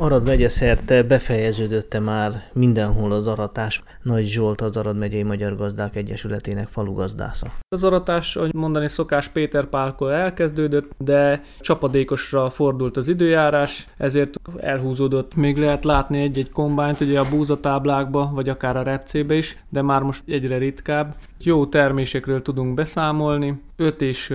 Arad megye szerte befejeződötte már mindenhol az aratás. Nagy Zsolt az Arad megyei Magyar Gazdák Egyesületének falugazdásza. Az aratás, ahogy mondani szokás, Péter Pálkol elkezdődött, de csapadékosra fordult az időjárás, ezért elhúzódott. Még lehet látni egy-egy kombányt ugye a búzatáblákba, vagy akár a repcébe is, de már most egyre ritkább. Jó termésekről tudunk beszámolni. 5 és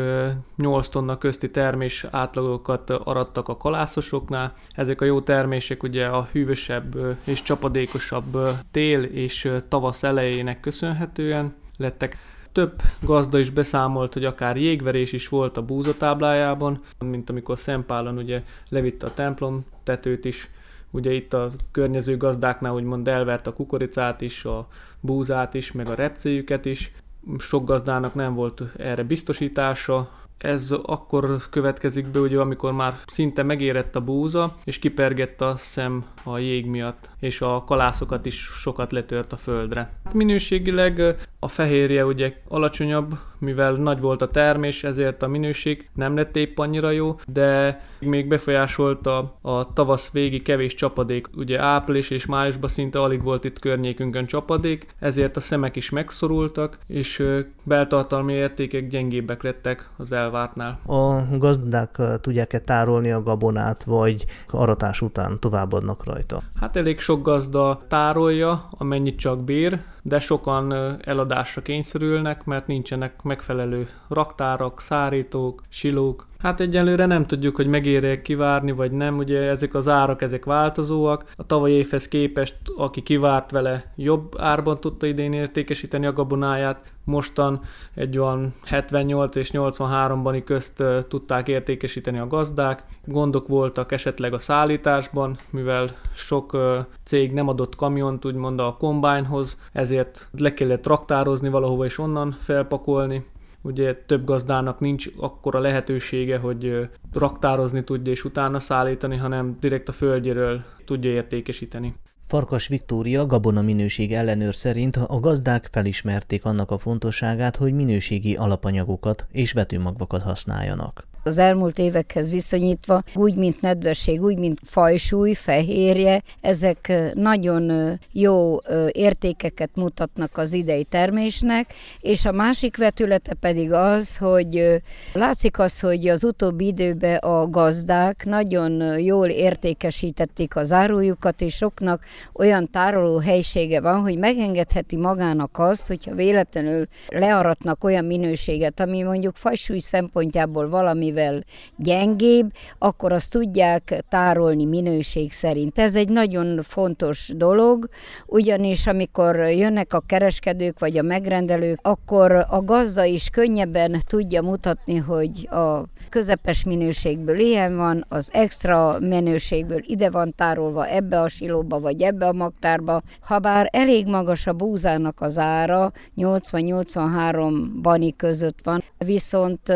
8 tonna közti termés átlagokat arattak a kalászosoknál. Ezek a jó termések ugye a hűvösebb és csapadékosabb tél és tavasz elejének köszönhetően lettek. Több gazda is beszámolt, hogy akár jégverés is volt a búzatáblájában, mint amikor Szempálan ugye levitte a templom tetőt is, ugye itt a környező gazdáknál úgymond elvert a kukoricát is, a búzát is, meg a repcéjüket is. Sok gazdának nem volt erre biztosítása, ez akkor következik be, ugye, amikor már szinte megérett a búza, és kipergett a szem a jég miatt, és a kalászokat is sokat letört a földre. Minőségileg a fehérje ugye alacsonyabb, mivel nagy volt a termés, ezért a minőség nem lett épp annyira jó, de még befolyásolta a tavasz végi kevés csapadék. Ugye április és májusban szinte alig volt itt környékünkön csapadék, ezért a szemek is megszorultak, és beltartalmi értékek gyengébbek lettek az elvártnál. A gazdák tudják-e tárolni a gabonát, vagy aratás után továbbadnak rajta? Hát elég sok gazda tárolja, amennyit csak bír, de sokan eladásra kényszerülnek, mert nincsenek megfelelő raktárak, szárítók, silók, Hát egyelőre nem tudjuk, hogy megéri kivárni, vagy nem. Ugye ezek az árak, ezek változóak. A tavalyi évhez képest, aki kivárt vele, jobb árban tudta idén értékesíteni a gabonáját. Mostan egy olyan 78 és 83-bani közt tudták értékesíteni a gazdák. Gondok voltak esetleg a szállításban, mivel sok cég nem adott kamiont úgymond a kombányhoz, ezért le kellett raktározni valahova és onnan felpakolni ugye több gazdának nincs akkora lehetősége, hogy raktározni tudja és utána szállítani, hanem direkt a földjéről tudja értékesíteni. Farkas Viktória gabona minőség ellenőr szerint a gazdák felismerték annak a fontosságát, hogy minőségi alapanyagokat és vetőmagvakat használjanak az elmúlt évekhez viszonyítva, úgy, mint nedvesség, úgy, mint fajsúly, fehérje, ezek nagyon jó értékeket mutatnak az idei termésnek, és a másik vetülete pedig az, hogy látszik az, hogy az utóbbi időben a gazdák nagyon jól értékesítették az árujukat, és soknak olyan tároló helysége van, hogy megengedheti magának azt, hogyha véletlenül learatnak olyan minőséget, ami mondjuk fajsúly szempontjából valami valamivel gyengébb, akkor azt tudják tárolni minőség szerint. Ez egy nagyon fontos dolog, ugyanis amikor jönnek a kereskedők vagy a megrendelők, akkor a gazda is könnyebben tudja mutatni, hogy a közepes minőségből ilyen van, az extra minőségből ide van tárolva ebbe a silóba vagy ebbe a magtárba. Habár elég magas a búzának az ára, 80-83 bani között van, viszont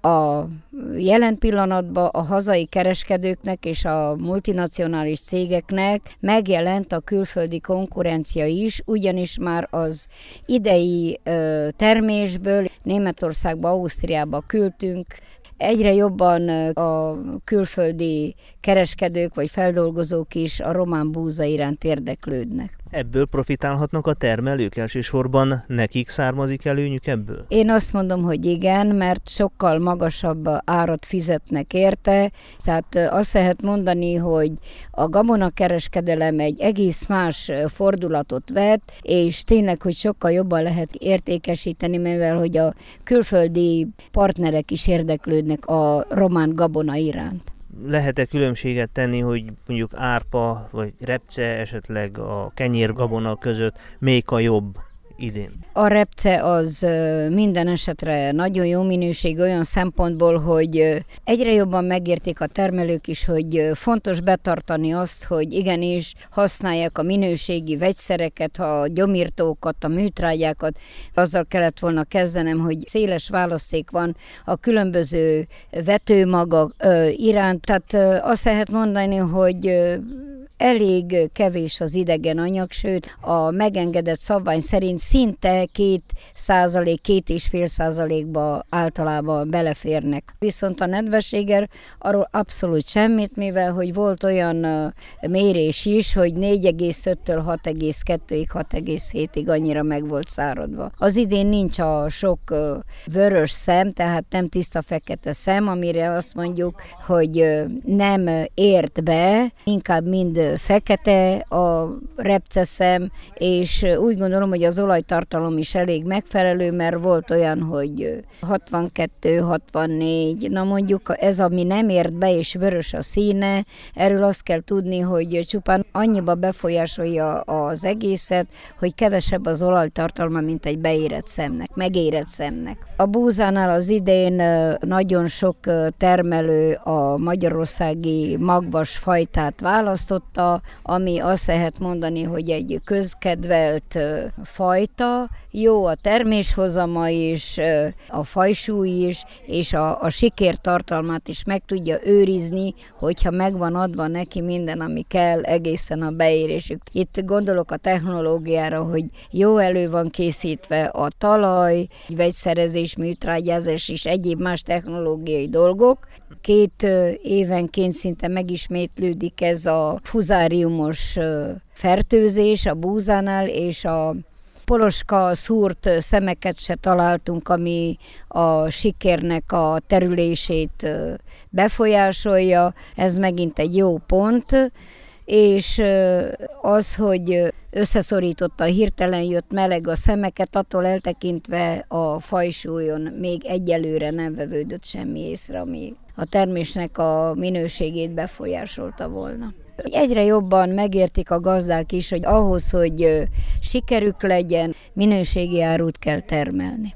a jelen pillanatban a hazai kereskedőknek és a multinacionális cégeknek megjelent a külföldi konkurencia is, ugyanis már az idei termésből Németországba, Ausztriába küldtünk egyre jobban a külföldi kereskedők vagy feldolgozók is a román búza iránt érdeklődnek. Ebből profitálhatnak a termelők elsősorban, nekik származik előnyük ebből? Én azt mondom, hogy igen, mert sokkal magasabb árat fizetnek érte, tehát azt lehet mondani, hogy a gabonakereskedelem egy egész más fordulatot vett, és tényleg, hogy sokkal jobban lehet értékesíteni, mivel hogy a külföldi partnerek is érdeklődnek a román gabona iránt? Lehet-e különbséget tenni, hogy mondjuk árpa vagy repce, esetleg a kenyérgabona között melyik a jobb idén? A repce az minden esetre nagyon jó minőség olyan szempontból, hogy egyre jobban megérték a termelők is, hogy fontos betartani azt, hogy igenis használják a minőségi vegyszereket, a gyomírtókat, a műtrágyákat. Azzal kellett volna kezdenem, hogy széles választék van a különböző vetőmagak iránt. Tehát azt lehet mondani, hogy elég kevés az idegen anyag, sőt a megengedett szabvány szerint szinte két százalék, két és fél százalékba általában beleférnek. Viszont a nedvességer arról abszolút semmit, mivel hogy volt olyan mérés is, hogy 4,5-től 6,2-ig, 6,7-ig annyira meg volt száradva. Az idén nincs a sok vörös szem, tehát nem tiszta fekete szem, amire azt mondjuk, hogy nem ért be, inkább mind fekete a repceszem, és úgy gondolom, hogy az olajtartalom is elég megfelelő, mert volt olyan, hogy 62-64, na mondjuk ez, ami nem ért be, és vörös a színe, erről azt kell tudni, hogy csupán annyiba befolyásolja az egészet, hogy kevesebb az olajtartalma, mint egy beérett szemnek, megérett szemnek. A búzánál az idén nagyon sok termelő a magyarországi magvas fajtát választotta, ami azt lehet mondani, hogy egy közkedvelt fajta, jó a terméshozama is, a fajsúly is, és a, a sikertartalmát is meg tudja őrizni, hogyha megvan adva neki minden, ami kell egészen a beérésük. Itt gondolok a technológiára, hogy jó elő van készítve a talaj, vegyszerezés, műtrágyázás és egyéb más technológiai dolgok. Két évenként szinte megismétlődik ez a fuzáriumos fertőzés a búzánál, és a poloska szúrt szemeket se találtunk, ami a sikernek a terülését befolyásolja. Ez megint egy jó pont és az, hogy összeszorította, hirtelen jött meleg a szemeket, attól eltekintve a fajsúlyon még egyelőre nem vevődött semmi észre, ami a termésnek a minőségét befolyásolta volna. Egyre jobban megértik a gazdák is, hogy ahhoz, hogy sikerük legyen, minőségi árut kell termelni.